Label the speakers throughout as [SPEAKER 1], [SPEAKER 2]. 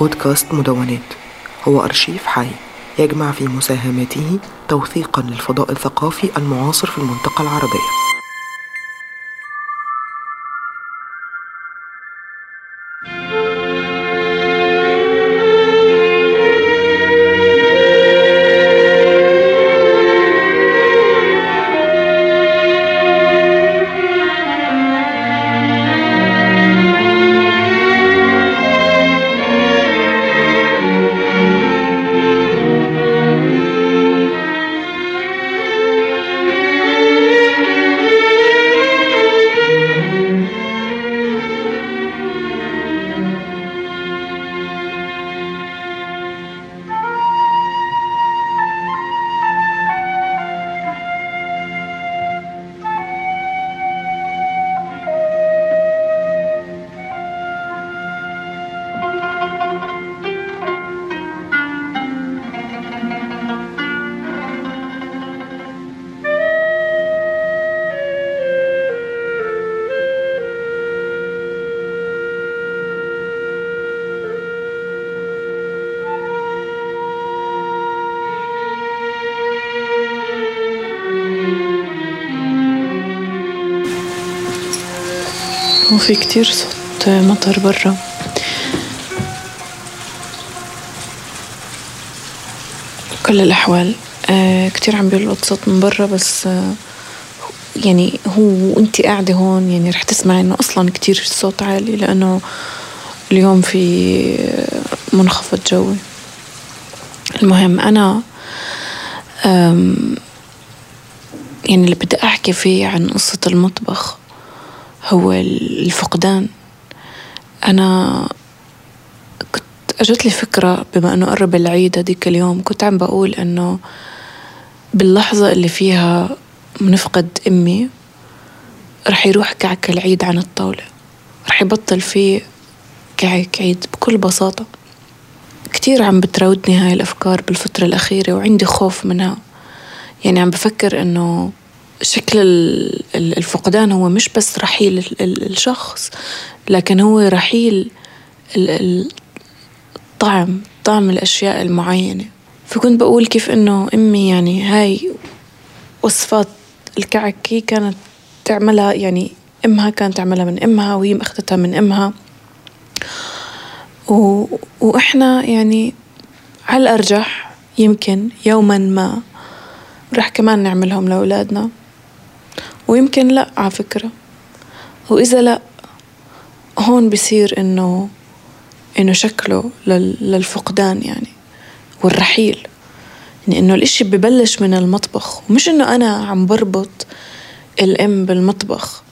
[SPEAKER 1] بودكاست مدونات. هو أرشيف حي يجمع في مساهماته توثيقا للفضاء الثقافي المعاصر في المنطقة العربية.
[SPEAKER 2] وفي كتير صوت مطر برا. كل الأحوال. آه كتير عم بيلقط صوت من برا بس آه يعني هو وانت قاعدة هون يعني رح تسمعي إنه أصلا كتير الصوت عالي لأنه اليوم في منخفض جوي. المهم أنا يعني اللي بدي أحكي فيه عن قصة المطبخ. هو الفقدان. أنا كنت أجت لي فكرة بما أنه قرب العيد هديك اليوم كنت عم بقول أنه باللحظة اللي فيها بنفقد أمي رح يروح كعك العيد عن الطاولة. رح يبطل فيه كعك عيد بكل بساطة. كتير عم بتراودني هاي الأفكار بالفترة الأخيرة وعندي خوف منها. يعني عم بفكر إنه شكل الفقدان هو مش بس رحيل الشخص لكن هو رحيل الطعم طعم الأشياء المعينة. فكنت بقول كيف إنه أمي يعني هاي وصفات الكعك هي كانت تعملها يعني أمها كانت تعملها من أمها وهي أخذتها من أمها. و... وإحنا يعني على الأرجح يمكن يوما ما رح كمان نعملهم لأولادنا. ويمكن لا على فكرة. وإذا لا هون بصير إنه إنه شكله للفقدان يعني والرحيل. يعني إنه الإشي ببلش من المطبخ. ومش إنه أنا عم بربط الأم بالمطبخ.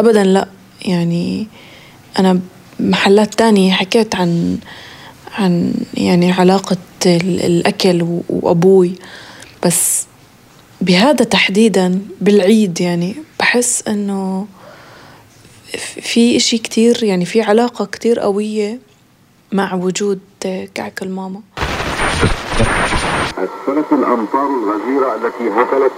[SPEAKER 2] أبدا لا. يعني أنا محلات تانية حكيت عن عن يعني علاقة الأكل وأبوي. بس بهذا تحديدا بالعيد يعني بحس إنه في إشي كتير يعني في علاقة كتير قوية مع وجود كعك الماما. أسفلت الأمطار الغزيرة التي هطلت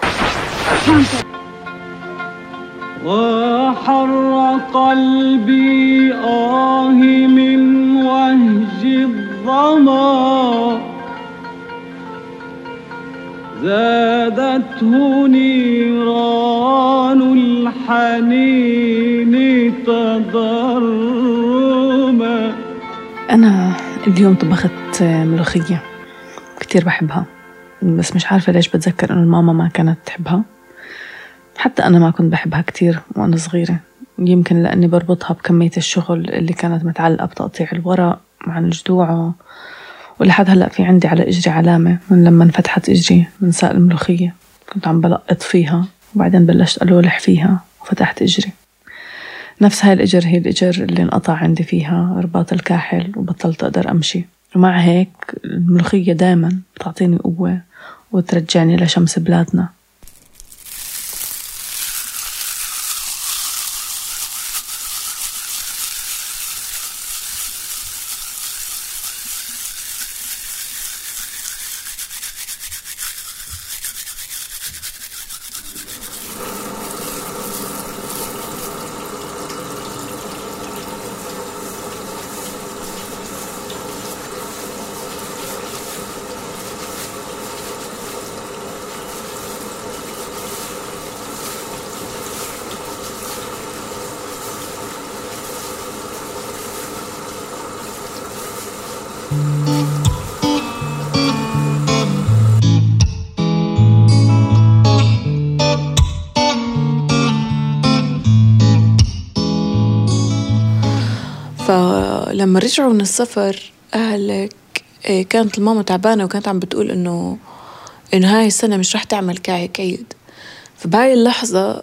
[SPEAKER 2] وحر قلبي آه من وهج الظما. زادته نيران الحنين تضرما. أنا اليوم طبخت ملوخية كتير بحبها بس مش عارفة ليش بتذكر إنه الماما ما كانت تحبها. حتى أنا ما كنت بحبها كتير وأنا صغيرة. يمكن لأني بربطها بكمية الشغل اللي كانت متعلقة بتقطيع الورق مع الجدوع ولحد هلأ في عندي على إجري علامة من لما انفتحت إجري من ساق الملوخية. كنت عم بلقط فيها وبعدين بلشت ألولح فيها وفتحت إجري. نفس هاي الإجر هي الإجر اللي انقطع عندي فيها رباط الكاحل وبطلت أقدر أمشي. ومع هيك الملوخية دايما بتعطيني قوة وترجعني لشمس بلادنا. فلما رجعوا من السفر أهلك إيه، كانت الماما تعبانة وكانت عم بتقول إنه إنه هاي السنة مش رح تعمل كعك عيد فبهاي اللحظة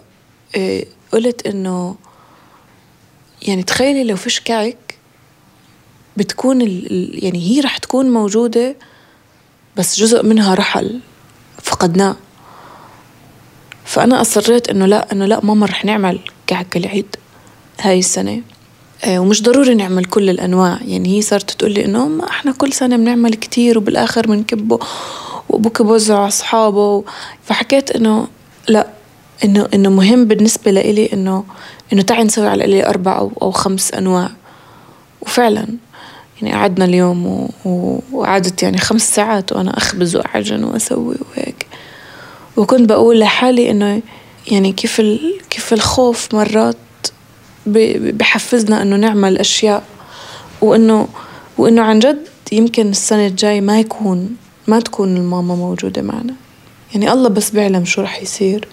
[SPEAKER 2] إيه، قلت إنه يعني تخيلي لو فيش كعك بتكون ال يعني هي رح تكون موجودة بس جزء منها رحل فقدناه. فأنا أصريت إنه لا إنه لا ماما رح نعمل كعك العيد هاي السنة. ومش ضروري نعمل كل الأنواع. يعني هي صارت تقول لي إنه ما إحنا كل سنة بنعمل كتير وبالآخر بنكبه وأبوك بوزعه على أصحابه. فحكيت إنه لا إنه إنه مهم بالنسبة لإلي إنه إنه تعي نسوي على القليل أربع أو, أو خمس أنواع. وفعلا يعني قعدنا اليوم. وقعدت يعني خمس ساعات وأنا أخبز وأعجن وأسوي وهيك. وكنت بقول لحالي إنه يعني كيف ال... كيف الخوف مرات بحفزنا إنه نعمل أشياء وإنه وإنه عن جد يمكن السنة الجاي ما يكون ما تكون الماما موجودة معنا. يعني الله بس بيعلم شو رح يصير.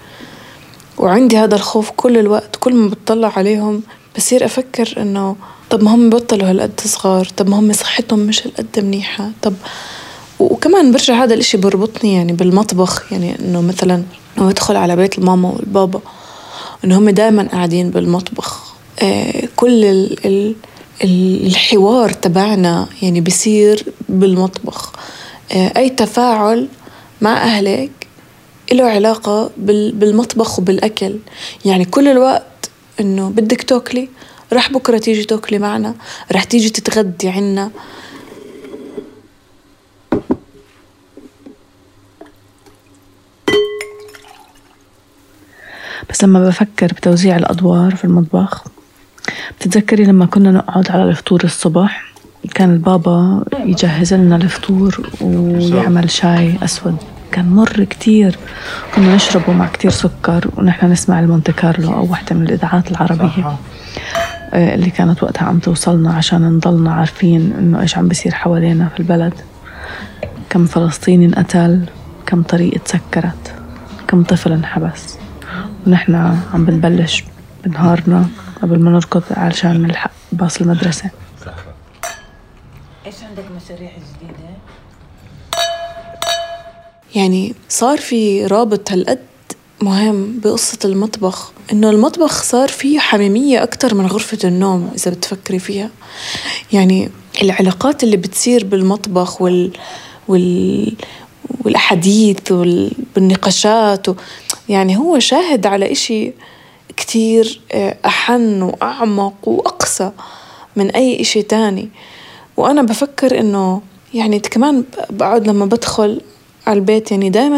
[SPEAKER 2] وعندي هذا الخوف كل الوقت كل ما بتطلع عليهم بصير أفكر إنه طب ما هم بطلوا هالقد صغار طب ما هم صحتهم مش هالقد منيحة طب وكمان برجع هذا الإشي بربطني يعني بالمطبخ يعني إنه مثلا لما بدخل على بيت الماما والبابا إنه هم دائما قاعدين بالمطبخ. كل ال ال الحوار تبعنا يعني بصير بالمطبخ. آه أي تفاعل مع أهلك له علاقة بالمطبخ وبالأكل. يعني كل الوقت إنه بدك تاكلي رح بكرة تيجي تاكلي معنا رح تيجي تتغدي عنا.
[SPEAKER 3] بس لما بفكر بتوزيع الأدوار في المطبخ بتتذكري لما كنا نقعد على الفطور الصبح؟ كان البابا يجهز لنا الفطور ويعمل شاي أسود. كان مر كتير. كنا نشربه مع كتير سكر ونحن نسمع المونتي كارلو أو واحدة من الإذاعات العربية. آه، اللي كانت وقتها عم توصلنا عشان نضلنا عارفين إنه إيش عم بيصير حوالينا في البلد. كم فلسطيني انقتل كم طريق تسكرت كم طفل انحبس. ونحن عم بنبلش بنهارنا. قبل ما نركض علشان نلحق باص المدرسة
[SPEAKER 4] إيش عندك مشاريع جديدة؟
[SPEAKER 2] يعني صار في رابط هالقد مهم بقصة المطبخ إنه المطبخ صار فيه حميمية أكتر من غرفة النوم إذا بتفكري فيها يعني العلاقات اللي بتصير بالمطبخ وال, وال... والأحاديث والنقاشات و... يعني هو شاهد على إشي كتير آه، أحن وأعمق وأقسى من أي إشي تاني. وأنا بفكر إنه يعني كمان بقعد لما بدخل على البيت يعني دائما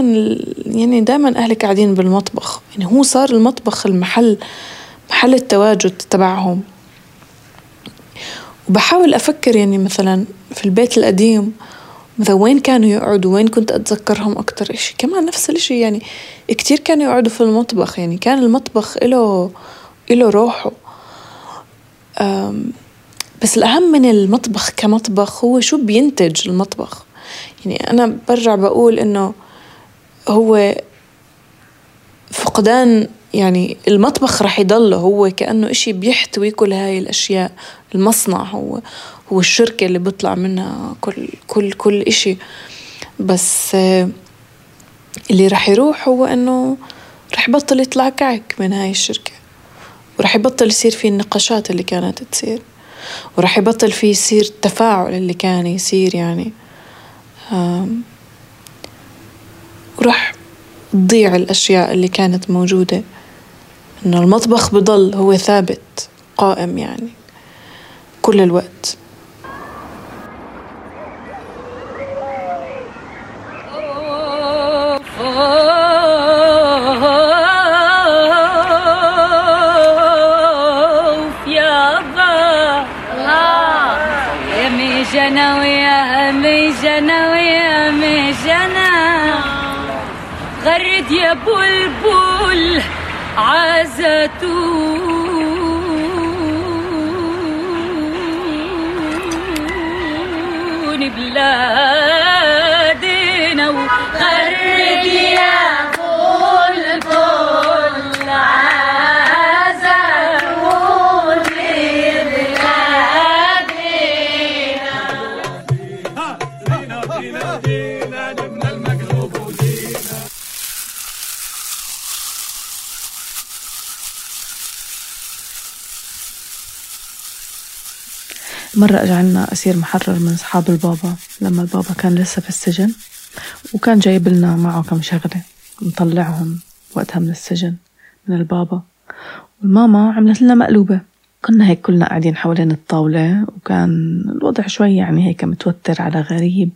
[SPEAKER 2] يعني دائما أهلي قاعدين بالمطبخ. يعني هو صار المطبخ المحل محل التواجد تبعهم. وبحاول أفكر يعني مثلا في البيت القديم مثلا وين كانوا يقعدوا؟ وين كنت أتذكرهم أكتر إشي؟ كمان نفس الإشي يعني كتير كانوا يقعدوا في المطبخ يعني كان المطبخ إله إله روحه. بس الأهم من المطبخ كمطبخ هو شو بينتج المطبخ. يعني أنا برجع بقول إنه هو فقدان يعني المطبخ رح يضل هو كأنه إشي بيحتوي كل هاي الأشياء المصنع هو. هو الشركة اللي بيطلع منها كل كل كل إشي. بس اللي رح يروح هو إنه رح يبطل يطلع كعك من هاي الشركة. ورح يبطل يصير في النقاشات اللي كانت تصير. ورح يبطل في يصير التفاعل اللي كان يصير يعني. وراح تضيع الأشياء اللي كانت موجودة. إنه المطبخ بضل هو ثابت قائم يعني كل الوقت.
[SPEAKER 5] يا بلبل عزتون. بلادنا
[SPEAKER 3] مرة أجى عنا أسير محرر من أصحاب البابا لما البابا كان لسه في السجن وكان جايب لنا معه كم شغلة نطلعهم وقتها من السجن من البابا. والماما عملت لنا مقلوبة. كنا هيك كلنا قاعدين حوالين الطاولة وكان الوضع شوي يعني هيك متوتر على غريب.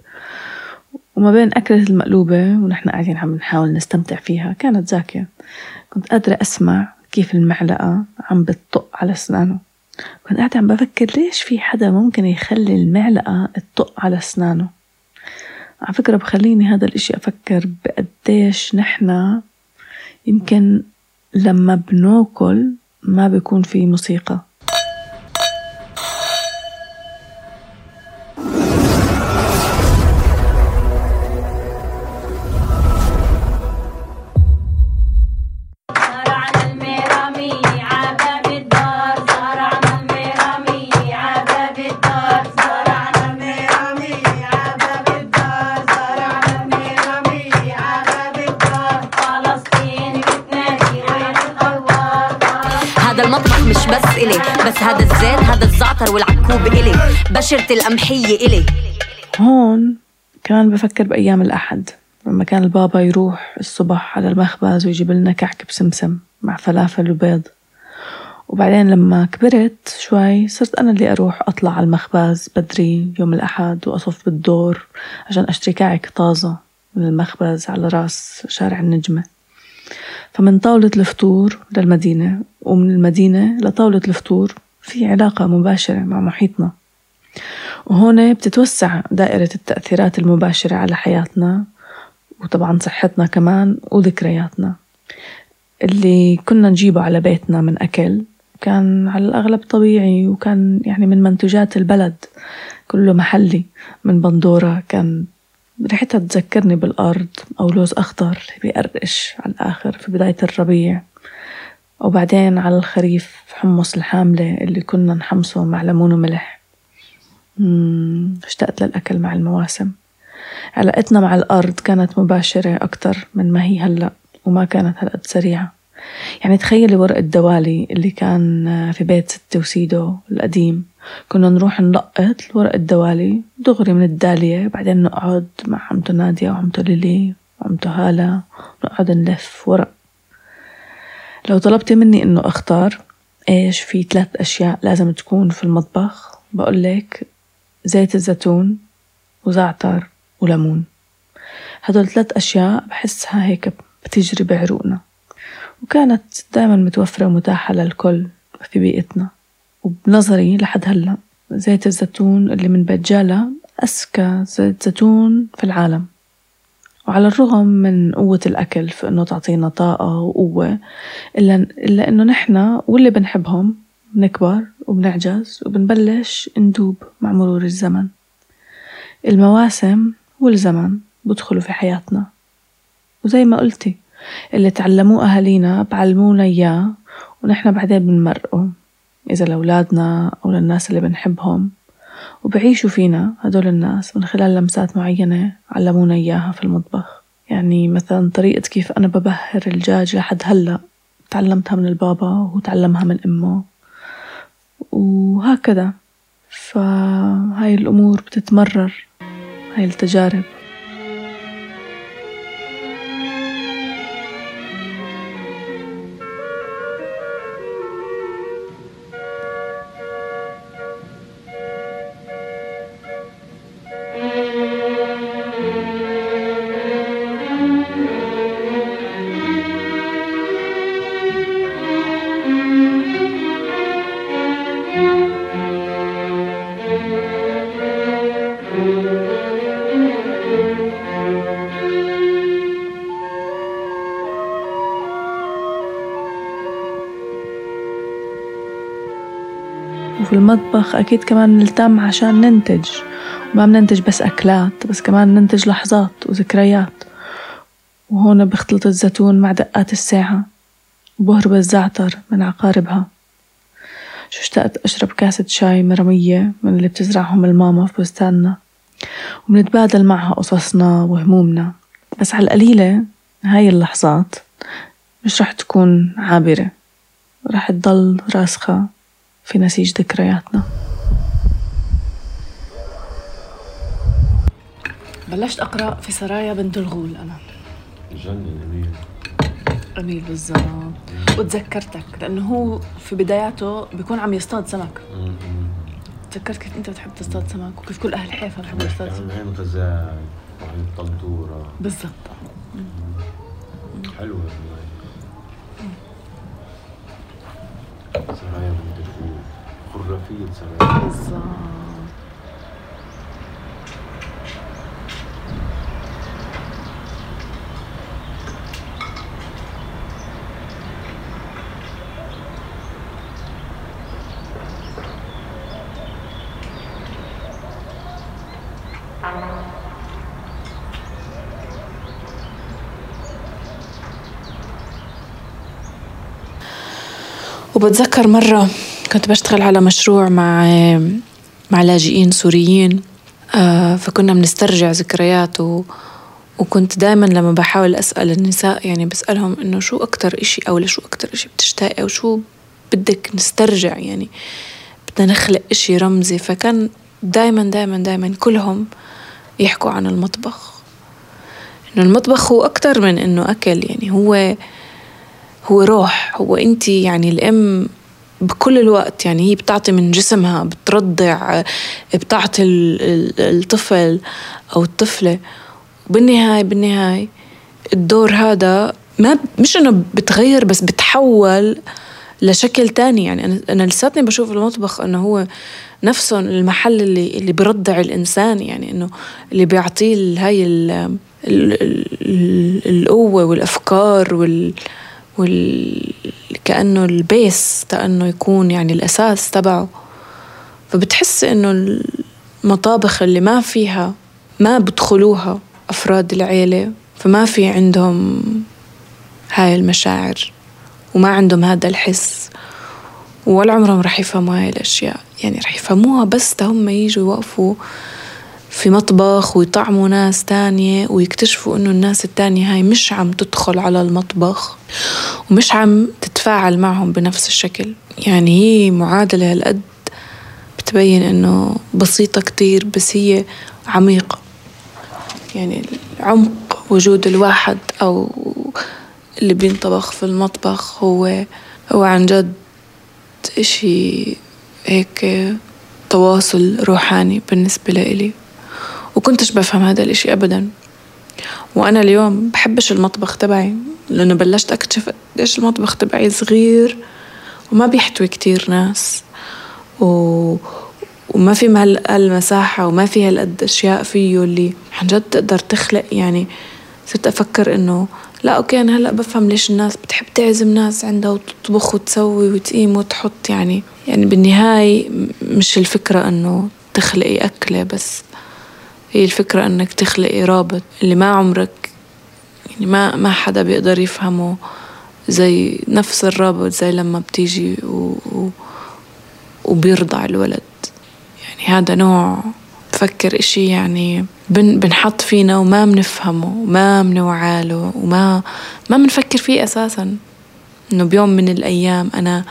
[SPEAKER 3] وما بين أكلة المقلوبة ونحن قاعدين عم نحاول نستمتع فيها كانت زاكية. كنت قادرة أسمع كيف المعلقة عم بتطق على أسنانه. كنت قاعدة عم بفكر ليش في حدا ممكن يخلي المعلقة تطق على أسنانه. على فكرة بخليني هذا الإشي أفكر بقديش نحن يمكن لما بناكل ما بيكون في موسيقى.
[SPEAKER 4] بشرة القمحية إلي.
[SPEAKER 3] هون كمان بفكر بأيام الأحد لما كان البابا يروح الصبح على المخبز ويجيب لنا كعك بسمسم مع فلافل وبيض. وبعدين لما كبرت شوي صرت أنا اللي أروح أطلع على المخبز بدري يوم الأحد وأصف بالدور عشان أشتري كعك طازة من المخبز على راس شارع النجمة. فمن طاولة الفطور للمدينة ومن المدينة لطاولة الفطور في علاقة مباشرة مع محيطنا. وهون بتتوسع دائرة التأثيرات المباشرة على حياتنا وطبعا صحتنا كمان وذكرياتنا. اللي كنا نجيبه على بيتنا من أكل كان على الأغلب طبيعي وكان يعني من منتجات البلد كله محلي. من بندورة كان ريحتها تذكرني بالأرض أو لوز أخضر بيقرقش على الآخر في بداية الربيع. وبعدين على الخريف حمص الحاملة اللي كنا نحمصه مع ليمون وملح. اشتقت للأكل مع المواسم. علاقتنا مع الأرض كانت مباشرة أكتر من ما هي هلأ وما كانت هالقد سريعة يعني تخيلي ورق الدوالي اللي كان في بيت ستي وسيدو القديم. كنا نروح نلقط ورق الدوالي دغري من الدالية بعدين نقعد مع عمتو نادية وعمتو ليلي وعمتو هالة نقعد نلف ورق. لو طلبتي مني إنه أختار إيش في ثلاث أشياء لازم تكون في المطبخ بقولك زيت الزيتون وزعتر وليمون. هدول ثلاث أشياء بحسها هيك بتجري بعروقنا وكانت دائما متوفرة ومتاحة للكل في بيئتنا. وبنظري لحد هلأ زيت الزيتون اللي من بيت جالا أذكى زيت زيتون في العالم. وعلى الرغم من قوة الأكل في إنه تعطينا طاقة وقوة إلا إلا إنه نحنا واللي بنحبهم بنكبر وبنعجز وبنبلش ندوب مع مرور الزمن. المواسم والزمن بدخلوا في حياتنا. وزي ما قلتي اللي تعلموه أهالينا بعلمونا إياه ونحن بعدين بنمرقه إذا لأولادنا أو للناس اللي بنحبهم. وبعيشوا فينا هدول الناس من خلال لمسات معينة علمونا إياها في المطبخ. يعني مثلا طريقة كيف أنا ببهر الدجاج لحد هلأ تعلمتها من البابا وتعلمها من أمه. وهكذا. فهاي الأمور بتتمرر هاي التجارب. المطبخ أكيد كمان نلتم عشان ننتج. وما بننتج بس أكلات بس كمان ننتج لحظات وذكريات. وهون بخلط الزيتون مع دقات الساعة. وبهرب الزعتر من عقاربها. شو اشتقت أشرب كاسة شاي مرمية من اللي بتزرعهم الماما في بستاننا. وبنتبادل معها قصصنا وهمومنا. بس على القليلة هاي اللحظات مش رح تكون عابرة. رح تضل راسخة. في نسيج ذكرياتنا. بلشت أقرأ في سرايا بنت الغول أنا.
[SPEAKER 6] جنن أميل.
[SPEAKER 3] أميل بالظبط وتذكرتك لأنه هو في بداياته بيكون عم يصطاد سمك. تذكرت كيف أنت بتحب تصطاد سمك؟ وكيف كل أهل حيفا بحبوا يصطادوا سمك.
[SPEAKER 6] عن غزال وعين طنطوره
[SPEAKER 3] بالضبط.
[SPEAKER 6] حلوة والله سرايا بنت الفول خرافية سرايا
[SPEAKER 3] بالضبط
[SPEAKER 2] وبتذكر مرة كنت بشتغل على مشروع مع مع لاجئين سوريين. آه، فكنا بنسترجع ذكريات و وكنت دائما لما بحاول أسأل النساء يعني بسألهم إنه شو أكتر إشي أو لشو أكتر إشي بتشتاقي أو شو بدك نسترجع يعني بدنا نخلق إشي رمزي. فكان دائما دائما دائما كلهم يحكوا عن المطبخ. إنه المطبخ هو أكتر من إنه أكل يعني هو هو روح هو انت يعني الأم بكل الوقت يعني هي بتعطي من جسمها بترضع بتعطي ال- ال- الطفل أو الطفلة. وبالنهاية بالنهاية الدور هذا ما مش إنه بتغير بس بتحول لشكل تاني. يعني أنا أنا لساتني بشوف المطبخ إنه هو نفسه المحل اللي اللي برضع الإنسان يعني إنه اللي بيعطيه هاي ال ال ال القوة والأفكار وال وال كأنه البيس كأنه يكون يعني الأساس تبعه. فبتحس إنه المطابخ اللي ما فيها ما بدخلوها أفراد العيلة. فما في عندهم هاي المشاعر وما عندهم هذا الحس. ولا عمرهم رح يفهموا هاي الأشياء. يعني رح يفهموها بس هم يجوا يوقفوا في مطبخ ويطعموا ناس تانية ويكتشفوا إنه الناس التانية هاي مش عم تدخل على المطبخ ومش عم تتفاعل معهم بنفس الشكل. يعني هي معادلة هالقد بتبين إنه بسيطة كتير بس هي عميقة. يعني عمق وجود الواحد أو اللي بينطبخ في المطبخ هو هو عن جد إشي هيك تواصل روحاني بالنسبة لإلي. وكنتش بفهم هذا الإشي أبدا. وأنا اليوم بحبش المطبخ تبعي لأنه بلشت أكتشف قديش المطبخ تبعي صغير وما بيحتوي كتير ناس. و... وما في هالمساحة وما في هالقد أشياء فيه اللي عن جد تقدر تخلق يعني صرت أفكر إنه لا أوكي أنا هلأ بفهم ليش الناس بتحب تعزم ناس عندها وتطبخ وتسوي وتقيم وتحط يعني يعني بالنهاية مش الفكرة إنه تخلقي أكلة بس. هي الفكرة إنك تخلقي رابط اللي ما عمرك يعني ما ما حدا بيقدر يفهمه زي نفس الرابط زي لما بتيجي و... و... وبيرضع الولد. يعني هذا نوع بفكر إشي يعني بن بنحط فينا وما بنفهمه وما بنوعاله وما ما بنفكر فيه أساسا. إنه بيوم من الأيام أنا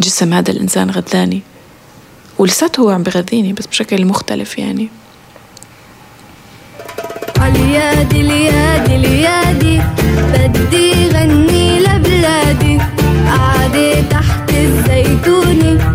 [SPEAKER 2] جسم هذا الإنسان غذاني ولساته هو عم بغذيني بس بشكل مختلف يعني.
[SPEAKER 7] عاليادي اليادي اليادي. بدي غني لبلادي. قاعدة تحت الزيتونة